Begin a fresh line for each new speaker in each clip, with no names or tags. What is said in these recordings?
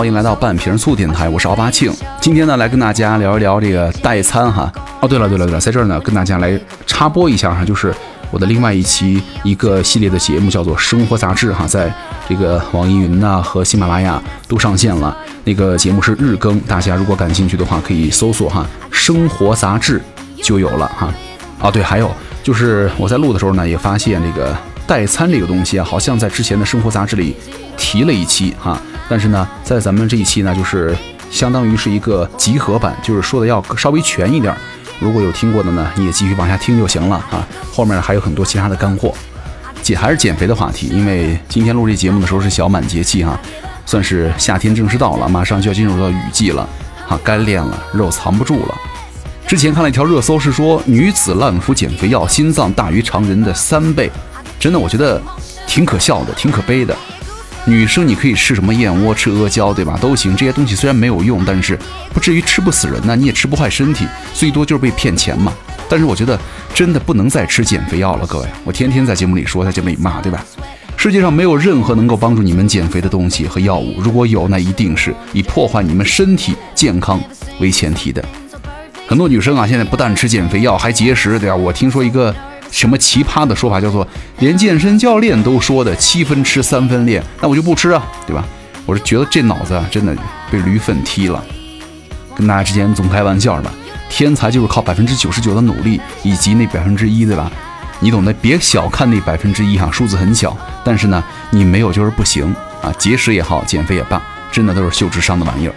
欢迎来到半瓶醋电台，我是奥巴庆。今天呢，来跟大家聊一聊这个代餐哈。哦，对了对了对了，在这儿呢，跟大家来插播一下哈，就是我的另外一期一个系列的节目，叫做《生活杂志》哈，在这个网易云呐和喜马拉雅都上线了。那个节目是日更，大家如果感兴趣的话，可以搜索哈《生活杂志》就有了哈。啊，对，还有就是我在录的时候呢，也发现这个代餐这个东西啊，好像在之前的生活杂志里提了一期哈。但是呢，在咱们这一期呢，就是相当于是一个集合版，就是说的要稍微全一点。如果有听过的呢，你也继续往下听就行了啊。后面还有很多其他的干货，减还是减肥的话题。因为今天录这节目的时候是小满节气哈，算是夏天正式到了，马上就要进入到雨季了，哈，该练了，肉藏不住了。之前看了一条热搜，是说女子滥服减肥药，心脏大于常人的三倍，真的，我觉得挺可笑的，挺可悲的。女生你可以吃什么燕窝，吃阿胶，对吧？都行。这些东西虽然没有用，但是不至于吃不死人呢，你也吃不坏身体，最多就是被骗钱嘛。但是我觉得真的不能再吃减肥药了，各位。我天天在节目里说，在节目里骂，对吧？世界上没有任何能够帮助你们减肥的东西和药物，如果有，那一定是以破坏你们身体健康为前提的。很多女生啊，现在不但吃减肥药，还节食，对吧？我听说一个。什么奇葩的说法叫做连健身教练都说的七分吃三分练，那我就不吃啊，对吧？我是觉得这脑子啊真的被驴粪踢了。跟大家之间总开玩笑吧，天才就是靠百分之九十九的努力以及那百分之一，对吧？你懂得，别小看那百分之一哈，数字很小，但是呢，你没有就是不行啊。节食也好，减肥也罢，真的都是秀智商的玩意儿。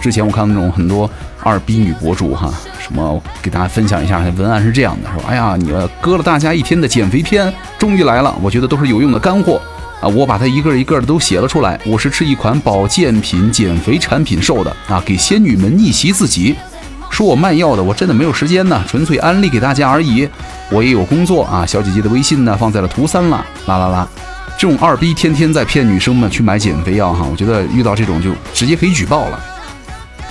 之前我看那种很多二逼女博主哈。什么？给大家分享一下，文案是这样的，说：“哎呀，你割了大家一天的减肥篇，终于来了！我觉得都是有用的干货啊！我把它一个一个的都写了出来。我是吃一款保健品减肥产品瘦的啊，给仙女们逆袭自己。说我卖药的，我真的没有时间呢，纯粹安利给大家而已。我也有工作啊，小姐姐的微信呢放在了图三了，啦啦啦！这种二逼天天在骗女生们去买减肥药哈，我觉得遇到这种就直接可以举报了。”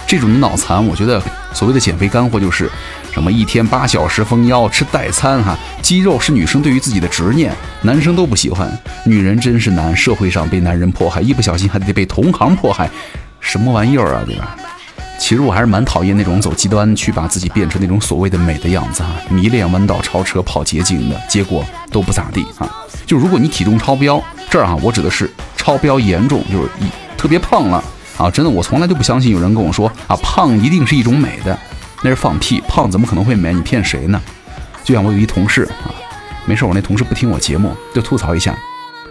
这种脑残，我觉得所谓的减肥干货就是什么一天八小时封腰吃代餐哈，肌肉是女生对于自己的执念，男生都不喜欢。女人真是难，社会上被男人迫害，一不小心还得被同行迫害，什么玩意儿啊，对吧？其实我还是蛮讨厌那种走极端去把自己变成那种所谓的美的样子哈，迷恋弯道超车跑捷径的结果都不咋地哈。就如果你体重超标，这儿哈我指的是超标严重，就是一特别胖了。啊，真的，我从来就不相信有人跟我说啊，胖一定是一种美的，那是放屁，胖怎么可能会美？你骗谁呢？就像我有一同事啊，没事，我那同事不听我节目，就吐槽一下，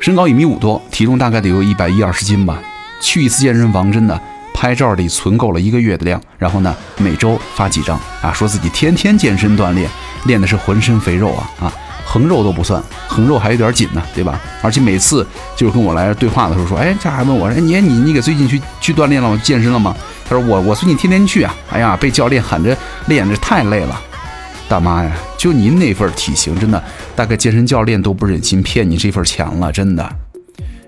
身高一米五多，体重大概得有一百一二十斤吧。去一次健身房，真的拍照得存够了一个月的量，然后呢，每周发几张啊，说自己天天健身锻炼，练的是浑身肥肉啊啊。横肉都不算，横肉还有点紧呢，对吧？而且每次就是跟我来对话的时候说，哎，这还问我，哎，你你你给最近去去锻炼了？健身了吗？他说我我最近天天去啊，哎呀，被教练喊着练着太累了。大妈呀，就您那份体型，真的大概健身教练都不忍心骗你这份钱了，真的。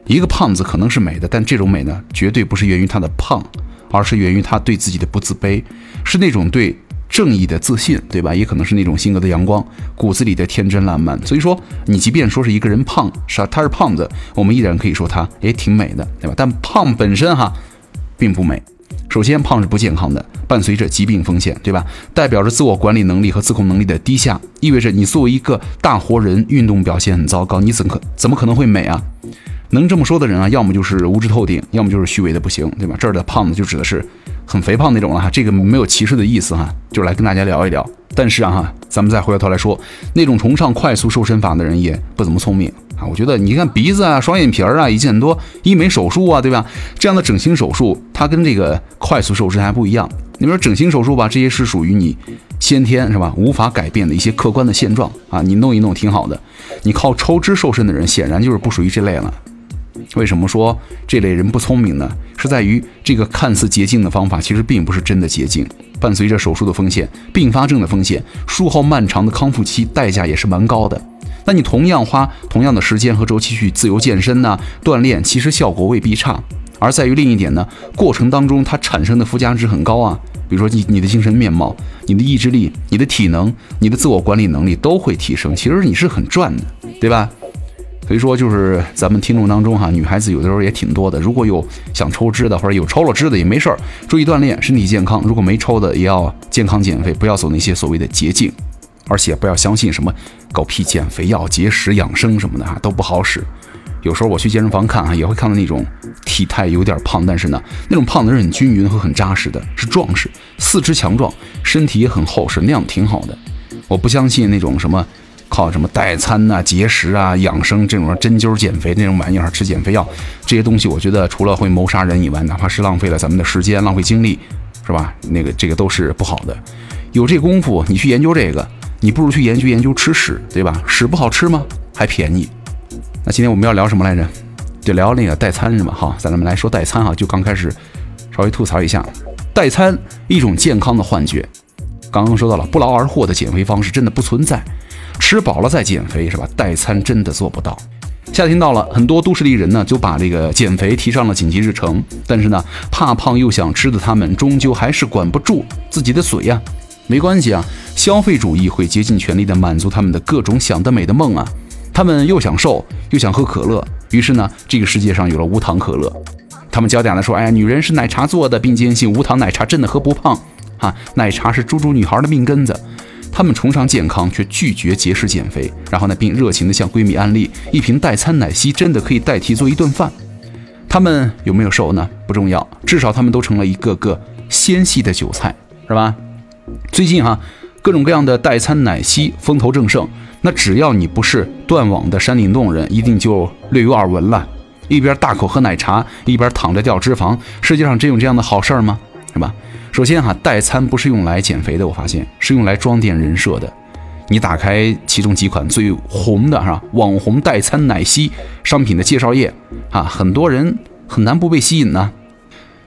一个胖子可能是美的，但这种美呢，绝对不是源于他的胖，而是源于他对自己的不自卑，是那种对。正义的自信，对吧？也可能是那种性格的阳光，骨子里的天真烂漫。所以说，你即便说是一个人胖，是他是胖子，我们依然可以说他也挺美的，对吧？但胖本身哈，并不美。首先，胖是不健康的，伴随着疾病风险，对吧？代表着自我管理能力和自控能力的低下，意味着你作为一个大活人，运动表现很糟糕，你怎可怎么可能会美啊？能这么说的人啊，要么就是无知透顶，要么就是虚伪的不行，对吧？这儿的胖子就指的是很肥胖那种了哈，这个没有歧视的意思哈，就来跟大家聊一聊。但是啊哈，咱们再回过头来说，那种崇尚快速瘦身法的人也不怎么聪明啊。我觉得你看鼻子啊、双眼皮儿啊，以及很多医美手术啊，对吧？这样的整形手术，它跟这个快速瘦身还不一样。你说整形手术吧，这些是属于你先天是吧，无法改变的一些客观的现状啊，你弄一弄挺好的。你靠抽脂瘦身的人，显然就是不属于这类了。为什么说这类人不聪明呢？是在于这个看似捷径的方法，其实并不是真的捷径，伴随着手术的风险、并发症的风险、术后漫长的康复期，代价也是蛮高的。那你同样花同样的时间和周期去自由健身呢，锻炼，其实效果未必差。而在于另一点呢，过程当中它产生的附加值很高啊，比如说你你的精神面貌、你的意志力、你的体能、你的自我管理能力都会提升，其实你是很赚的，对吧？所以说，就是咱们听众当中哈，女孩子有的时候也挺多的。如果有想抽脂的，或者有抽了脂的也没事儿，注意锻炼，身体健康。如果没抽的，也要健康减肥，不要走那些所谓的捷径，而且不要相信什么狗屁减肥药、节食养生什么的啊，都不好使。有时候我去健身房看啊，也会看到那种体态有点胖，但是呢，那种胖的人很均匀和很扎实的，是壮实，四肢强壮，身体也很厚实，那样挺好的。我不相信那种什么。靠什么代餐呐、节食啊、养生这种针灸减肥那种玩意儿，吃减肥药这些东西，我觉得除了会谋杀人以外，哪怕是浪费了咱们的时间、浪费精力，是吧？那个这个都是不好的。有这功夫，你去研究这个，你不如去研究研究吃屎，对吧？屎不好吃吗？还便宜。那今天我们要聊什么来着？就聊那个代餐是吧？好，咱们来说代餐哈。就刚开始稍微吐槽一下，代餐一种健康的幻觉。刚刚说到了不劳而获的减肥方式，真的不存在。吃饱了再减肥是吧？代餐真的做不到。夏天到了，很多都市丽人呢就把这个减肥提上了紧急日程。但是呢，怕胖又想吃的他们，终究还是管不住自己的嘴呀。没关系啊，消费主义会竭尽全力的满足他们的各种想得美的梦啊。他们又想瘦，又想喝可乐，于是呢，这个世界上有了无糖可乐。他们娇嗲的说：“哎呀，女人是奶茶做的，并坚信无糖奶茶真的喝不胖啊，奶茶是猪猪女孩的命根子。”他们崇尚健康，却拒绝节食减肥，然后呢，并热情地向闺蜜安利一瓶代餐奶昔真的可以代替做一顿饭。他们有没有瘦呢？不重要，至少他们都成了一个个纤细的韭菜，是吧？最近哈，各种各样的代餐奶昔风头正盛，那只要你不是断网的山顶洞人，一定就略有耳闻了。一边大口喝奶茶，一边躺着掉脂肪，世界上真有这样的好事儿吗？是吧？首先哈，代餐不是用来减肥的，我发现是用来装点人设的。你打开其中几款最红的哈网红代餐奶昔商品的介绍页啊，很多人很难不被吸引呢。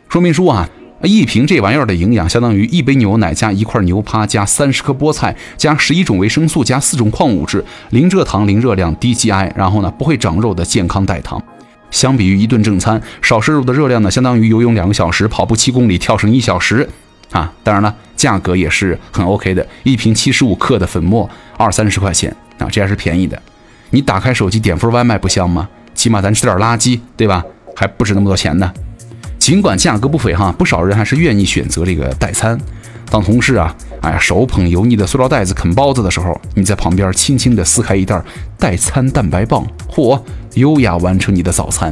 说明书啊，一瓶这玩意儿的营养相当于一杯牛奶加一块牛扒加三十颗菠菜加十一种维生素加四种矿物质，零蔗糖、零热量、低 GI，然后呢不会长肉的健康代糖。相比于一顿正餐，少摄入的热量呢，相当于游泳两个小时、跑步七公里、跳绳一小时，啊，当然了，价格也是很 OK 的，一瓶七十五克的粉末，二三十块钱啊，这还是便宜的。你打开手机点份外卖不香吗？起码咱吃点垃圾，对吧？还不止那么多钱呢。尽管价格不菲哈，不少人还是愿意选择这个代餐。当同事啊，哎呀，手捧油腻的塑料袋子啃包子的时候，你在旁边轻轻地撕开一袋代餐蛋白棒，嚯，优雅完成你的早餐。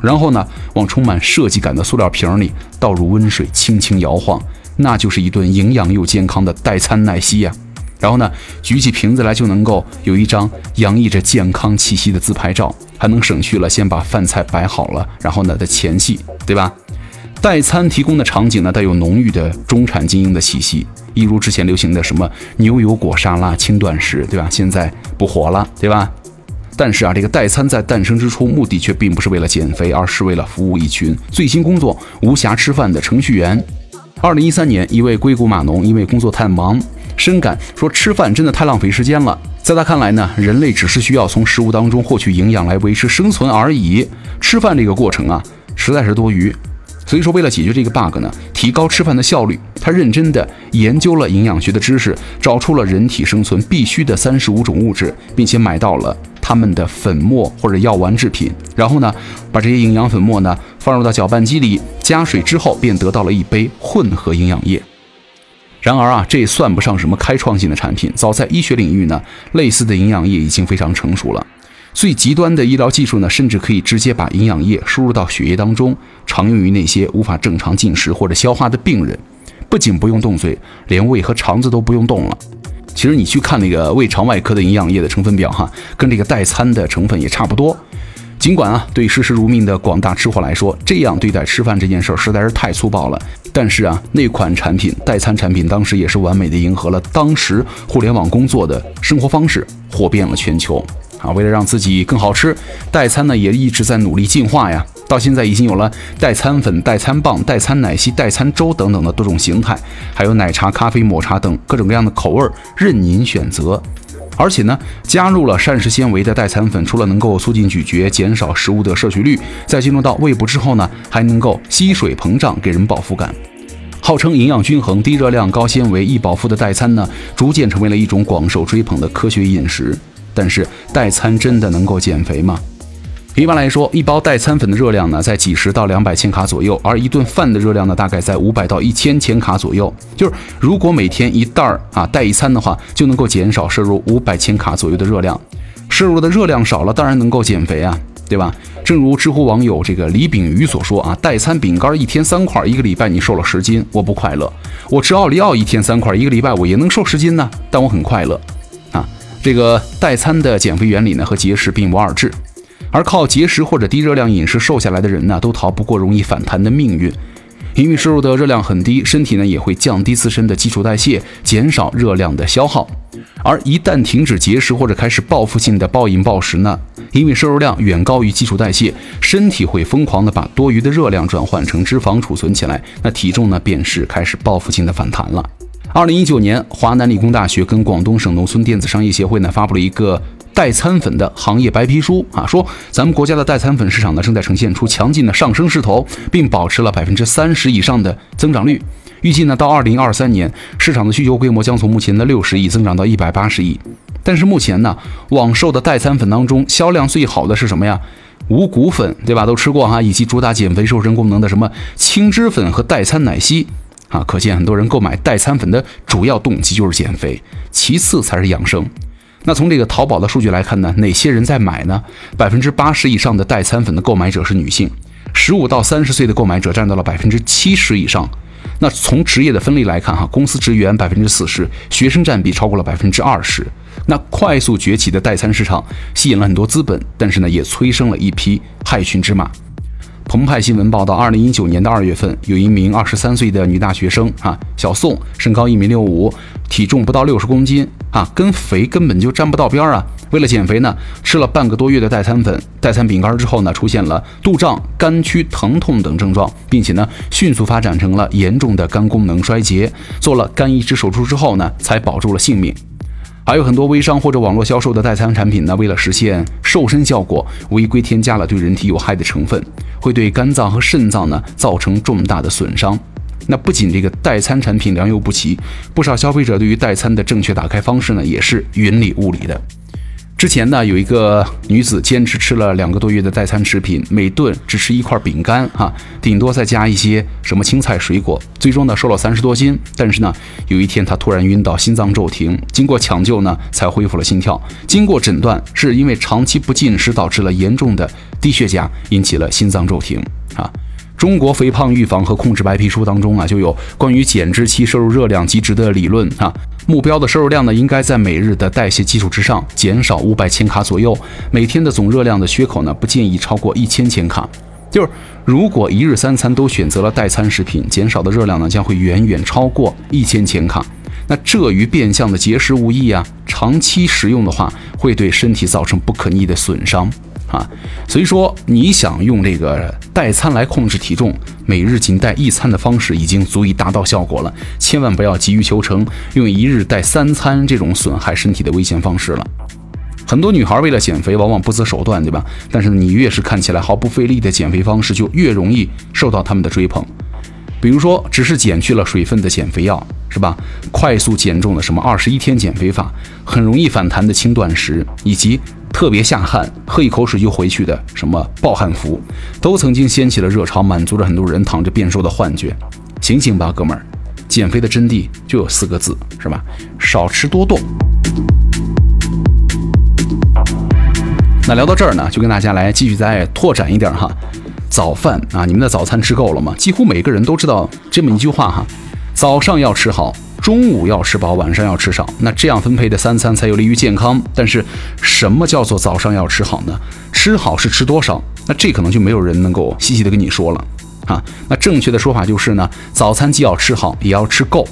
然后呢，往充满设计感的塑料瓶里倒入温水，轻轻摇晃，那就是一顿营养又健康的代餐奶昔呀。然后呢，举起瓶子来就能够有一张洋溢着健康气息的自拍照，还能省去了先把饭菜摆好了，然后呢的前戏，对吧？代餐提供的场景呢，带有浓郁的中产精英的气息，一如之前流行的什么牛油果沙拉、轻断食，对吧？现在不火了，对吧？但是啊，这个代餐在诞生之初，目的却并不是为了减肥，而是为了服务一群最新工作无暇吃饭的程序员。二零一三年，一位硅谷码农因为工作太忙，深感说吃饭真的太浪费时间了。在他看来呢，人类只是需要从食物当中获取营养来维持生存而已，吃饭这个过程啊，实在是多余。所以说，为了解决这个 bug 呢，提高吃饭的效率，他认真的研究了营养学的知识，找出了人体生存必须的三十五种物质，并且买到了他们的粉末或者药丸制品。然后呢，把这些营养粉末呢放入到搅拌机里，加水之后，便得到了一杯混合营养液。然而啊，这算不上什么开创性的产品，早在医学领域呢，类似的营养液已经非常成熟了。最极端的医疗技术呢，甚至可以直接把营养液输入到血液当中，常用于那些无法正常进食或者消化的病人。不仅不用动嘴，连胃和肠子都不用动了。其实你去看那个胃肠外科的营养液的成分表，哈，跟这个代餐的成分也差不多。尽管啊，对视时如命的广大吃货来说，这样对待吃饭这件事儿实在是太粗暴了。但是啊，那款产品代餐产品当时也是完美的迎合了当时互联网工作的生活方式，火遍了全球。啊，为了让自己更好吃，代餐呢也一直在努力进化呀。到现在已经有了代餐粉、代餐棒、代餐奶昔、代餐粥等等的多种形态，还有奶茶、咖啡、抹茶等各种各样的口味，任您选择。而且呢，加入了膳食纤维的代餐粉，除了能够促进咀嚼、减少食物的摄取率，在进入到胃部之后呢，还能够吸水膨胀，给人饱腹感。号称营养均衡、低热量、高纤维、易饱腹的代餐呢，逐渐成为了一种广受追捧的科学饮食。但是代餐真的能够减肥吗？一般来说，一包代餐粉的热量呢在几十到两百千卡左右，而一顿饭的热量呢大概在五百到一千千卡左右。就是如果每天一袋儿啊代一餐的话，就能够减少摄入五百千卡左右的热量。摄入的热量少了，当然能够减肥啊，对吧？正如知乎网友这个李炳瑜所说啊，代餐饼干一天三块，一个礼拜你瘦了十斤，我不快乐。我吃奥利奥一天三块，一个礼拜我也能瘦十斤呢，但我很快乐啊。这个代餐的减肥原理呢和节食并无二致。而靠节食或者低热量饮食瘦下来的人呢，都逃不过容易反弹的命运，因为摄入的热量很低，身体呢也会降低自身的基础代谢，减少热量的消耗。而一旦停止节食或者开始报复性的暴饮暴食呢，因为摄入量远高于基础代谢，身体会疯狂的把多余的热量转换成脂肪储存起来，那体重呢便是开始报复性的反弹了。二零一九年，华南理工大学跟广东省农村电子商业协会呢发布了一个。代餐粉的行业白皮书啊，说咱们国家的代餐粉市场呢正在呈现出强劲的上升势头，并保持了百分之三十以上的增长率。预计呢到二零二三年，市场的需求规模将从目前的六十亿增长到一百八十亿。但是目前呢，网售的代餐粉当中销量最好的是什么呀？五谷粉，对吧？都吃过哈，以及主打减肥瘦身功能的什么青汁粉和代餐奶昔啊。可见很多人购买代餐粉的主要动机就是减肥，其次才是养生。那从这个淘宝的数据来看呢，哪些人在买呢？百分之八十以上的代餐粉的购买者是女性，十五到三十岁的购买者占到了百分之七十以上。那从职业的分类来看，哈，公司职员百分之四十，学生占比超过了百分之二十。那快速崛起的代餐市场吸引了很多资本，但是呢，也催生了一批害群之马。澎湃新闻报道，二零一九年的二月份，有一名二十三岁的女大学生啊，小宋，身高一米六五，体重不到六十公斤啊，跟肥根本就沾不到边儿啊。为了减肥呢，吃了半个多月的代餐粉、代餐饼干之后呢，出现了肚胀、肝区疼痛等症状，并且呢，迅速发展成了严重的肝功能衰竭。做了肝移植手术之后呢，才保住了性命。还有很多微商或者网络销售的代餐产品呢，为了实现瘦身效果，违规添加了对人体有害的成分，会对肝脏和肾脏呢造成重大的损伤。那不仅这个代餐产品良莠不齐，不少消费者对于代餐的正确打开方式呢，也是云里雾里的。之前呢，有一个女子坚持吃了两个多月的代餐食品，每顿只吃一块饼干，哈，顶多再加一些什么青菜水果，最终呢瘦了三十多斤。但是呢，有一天她突然晕倒，心脏骤停，经过抢救呢才恢复了心跳。经过诊断，是因为长期不进食导致了严重的低血钾，引起了心脏骤停。啊。中国肥胖预防和控制白皮书当中啊，就有关于减脂期摄入热量极值的理论啊。目标的摄入量呢，应该在每日的代谢基础之上减少五百千卡左右。每天的总热量的缺口呢，不建议超过一千千卡。就是如果一日三餐都选择了代餐食品，减少的热量呢，将会远远超过一千千卡。那这与变相的节食无异啊。长期食用的话，会对身体造成不可逆的损伤。啊，所以说你想用这个代餐来控制体重，每日仅带一餐的方式已经足以达到效果了。千万不要急于求成，用一日带三餐这种损害身体的危险方式了。很多女孩为了减肥，往往不择手段，对吧？但是你越是看起来毫不费力的减肥方式，就越容易受到他们的追捧。比如说，只是减去了水分的减肥药，是吧？快速减重的什么二十一天减肥法，很容易反弹的轻断食，以及。特别下汗，喝一口水就回去的什么暴汗服，都曾经掀起了热潮，满足着很多人躺着变瘦的幻觉。醒醒吧，哥们儿，减肥的真谛就有四个字，是吧？少吃多动。那聊到这儿呢，就跟大家来继续再拓展一点哈。早饭啊，你们的早餐吃够了吗？几乎每个人都知道这么一句话哈：早上要吃好。中午要吃饱，晚上要吃少，那这样分配的三餐才有利于健康。但是，什么叫做早上要吃好呢？吃好是吃多少？那这可能就没有人能够细细的跟你说了啊。那正确的说法就是呢，早餐既要吃好，也要吃够。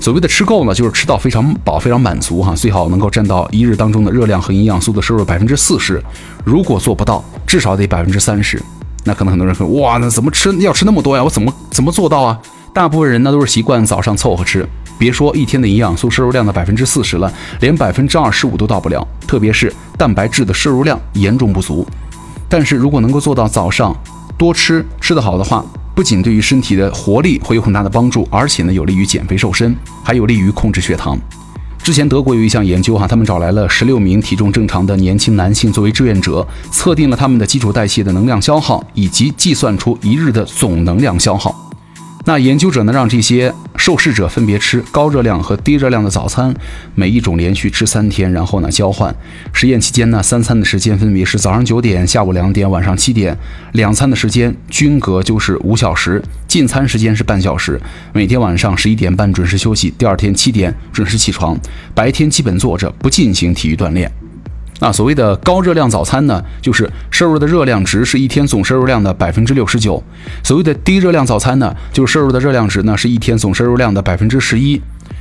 所谓的吃够呢，就是吃到非常饱、非常满足哈，最好能够占到一日当中的热量和营养素的摄入百分之四十。如果做不到，至少得百分之三十。那可能很多人会，哇，那怎么吃要吃那么多呀？我怎么怎么做到啊？大部分人呢都是习惯早上凑合吃。别说一天的营养素摄入量的百分之四十了，连百分之二十五都到不了。特别是蛋白质的摄入量严重不足。但是如果能够做到早上多吃，吃得好的话，不仅对于身体的活力会有很大的帮助，而且呢有利于减肥瘦身，还有利于控制血糖。之前德国有一项研究哈，他们找来了十六名体重正常的年轻男性作为志愿者，测定了他们的基础代谢的能量消耗，以及计算出一日的总能量消耗。那研究者呢，让这些受试者分别吃高热量和低热量的早餐，每一种连续吃三天，然后呢交换。实验期间呢，三餐的时间分别是早上九点、下午两点、晚上七点，两餐的时间均隔就是五小时，进餐时间是半小时。每天晚上十一点半准时休息，第二天七点准时起床。白天基本坐着，不进行体育锻炼。那所谓的高热量早餐呢，就是摄入的热量值是一天总摄入量的百分之六十九；所谓的低热量早餐呢，就是摄入的热量值呢是一天总摄入量的百分之十一。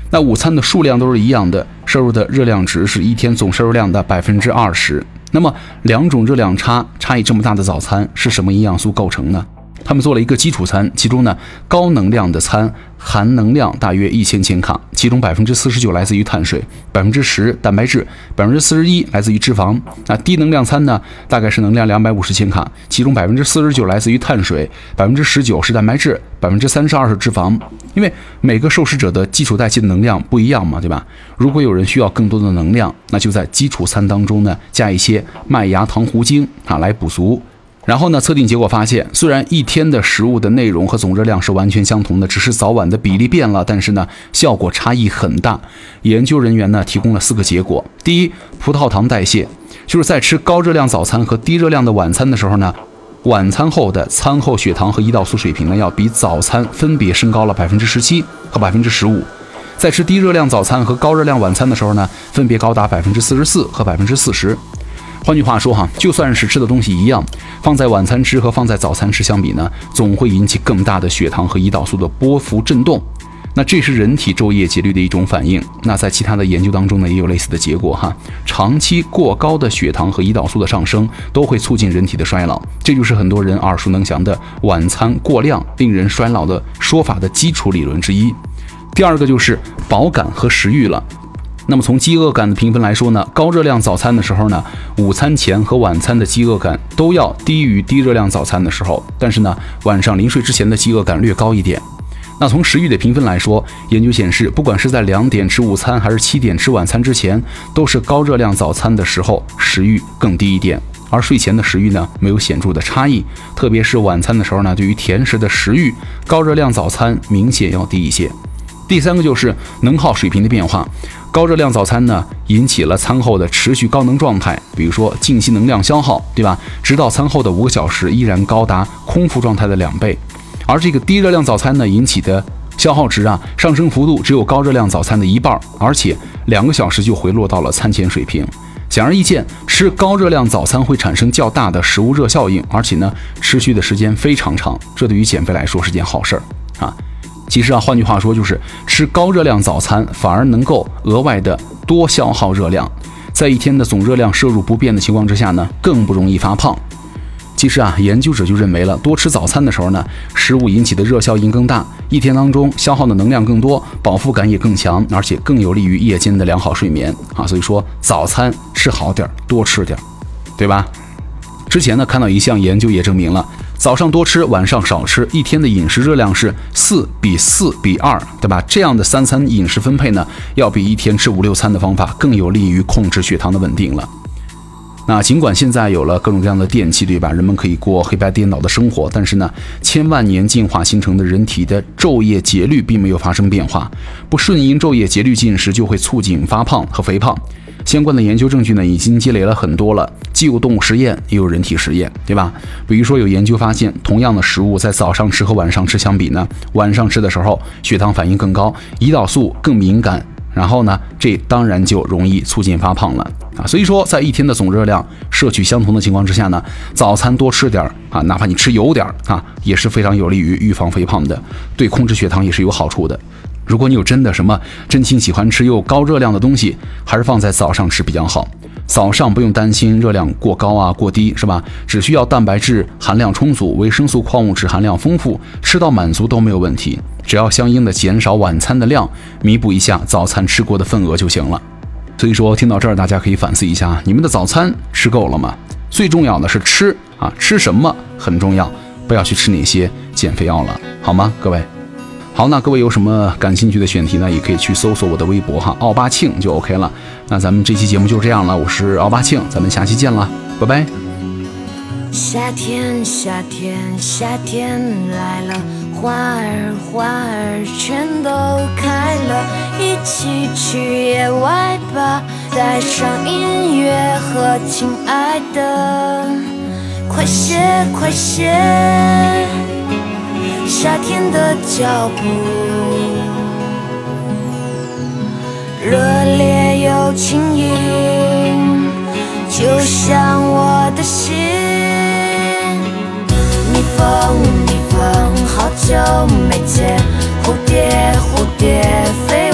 那午餐的数量都是一样的，摄入的热量值是一天总摄入量的百分之二十。那么两种热量差差异这么大的早餐是什么营养素构成呢？他们做了一个基础餐，其中呢高能量的餐含能量大约一千千卡，其中百分之四十九来自于碳水，百分之十蛋白质，百分之四十一来自于脂肪。那低能量餐呢，大概是能量两百五十千卡，其中百分之四十九来自于碳水，百分之十九是蛋白质，百分之三十二是脂肪。因为每个受试者的基础代谢的能量不一样嘛，对吧？如果有人需要更多的能量，那就在基础餐当中呢加一些麦芽糖糊精啊来补足。然后呢？测定结果发现，虽然一天的食物的内容和总热量是完全相同的，只是早晚的比例变了，但是呢，效果差异很大。研究人员呢提供了四个结果：第一，葡萄糖代谢，就是在吃高热量早餐和低热量的晚餐的时候呢，晚餐后的餐后血糖和胰岛素水平呢要比早餐分别升高了百分之十七和百分之十五；在吃低热量早餐和高热量晚餐的时候呢，分别高达百分之四十四和百分之四十。换句话说哈，就算是吃的东西一样，放在晚餐吃和放在早餐吃相比呢，总会引起更大的血糖和胰岛素的波幅震动。那这是人体昼夜节律的一种反应。那在其他的研究当中呢，也有类似的结果哈。长期过高的血糖和胰岛素的上升，都会促进人体的衰老。这就是很多人耳熟能详的“晚餐过量令人衰老”的说法的基础理论之一。第二个就是饱感和食欲了。那么从饥饿感的评分来说呢，高热量早餐的时候呢，午餐前和晚餐的饥饿感都要低于低热量早餐的时候，但是呢，晚上临睡之前的饥饿感略高一点。那从食欲的评分来说，研究显示，不管是在两点吃午餐还是七点吃晚餐之前，都是高热量早餐的时候食欲更低一点，而睡前的食欲呢没有显著的差异，特别是晚餐的时候呢，对于甜食的食欲，高热量早餐明显要低一些。第三个就是能耗水平的变化。高热量早餐呢，引起了餐后的持续高能状态，比如说静息能量消耗，对吧？直到餐后的五个小时依然高达空腹状态的两倍。而这个低热量早餐呢，引起的消耗值啊，上升幅度只有高热量早餐的一半，而且两个小时就回落到了餐前水平。显而易见，吃高热量早餐会产生较大的食物热效应，而且呢，持续的时间非常长。这对于减肥来说是件好事儿啊。其实啊，换句话说，就是吃高热量早餐反而能够额外的多消耗热量，在一天的总热量摄入不变的情况之下呢，更不容易发胖。其实啊，研究者就认为了，多吃早餐的时候呢，食物引起的热效应更大，一天当中消耗的能量更多，饱腹感也更强，而且更有利于夜间的良好睡眠啊。所以说，早餐吃好点儿，多吃点儿，对吧？之前呢，看到一项研究也证明了。早上多吃，晚上少吃，一天的饮食热量是四比四比二，对吧？这样的三餐饮食分配呢，要比一天吃五六餐的方法更有利于控制血糖的稳定了。那尽管现在有了各种各样的电器，对吧？人们可以过黑白颠倒的生活，但是呢，千万年进化形成的人体的昼夜节律并没有发生变化，不顺应昼夜节律进食就会促进发胖和肥胖。相关的研究证据呢，已经积累了很多了，既有动物实验，也有人体实验，对吧？比如说有研究发现，同样的食物在早上吃和晚上吃相比呢，晚上吃的时候血糖反应更高，胰岛素更敏感，然后呢，这当然就容易促进发胖了啊。所以说，在一天的总热量摄取相同的情况之下呢，早餐多吃点儿啊，哪怕你吃油点儿啊，也是非常有利于预防肥胖的，对控制血糖也是有好处的。如果你有真的什么真心喜欢吃又高热量的东西，还是放在早上吃比较好。早上不用担心热量过高啊过低，是吧？只需要蛋白质含量充足，维生素矿物质含量丰富，吃到满足都没有问题。只要相应的减少晚餐的量，弥补一下早餐吃过的份额就行了。所以说，听到这儿，大家可以反思一下，你们的早餐吃够了吗？最重要的是吃啊，吃什么很重要，不要去吃那些减肥药了，好吗，各位？好，那各位有什么感兴趣的选题呢？也可以去搜索我的微博哈，奥巴庆就 OK 了。那咱们这期节目就这样了，我是奥巴庆，咱们下期见了，拜拜。
夏天，夏天，夏天来了，花儿，花儿全都开了，一起去野外吧，带上音乐和亲爱的，快些，快些，夏天的脚步，热烈又轻盈，就像我的心。蜜蜂，蜜蜂，好久没见。蝴蝶，蝴蝶，飞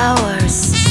hours.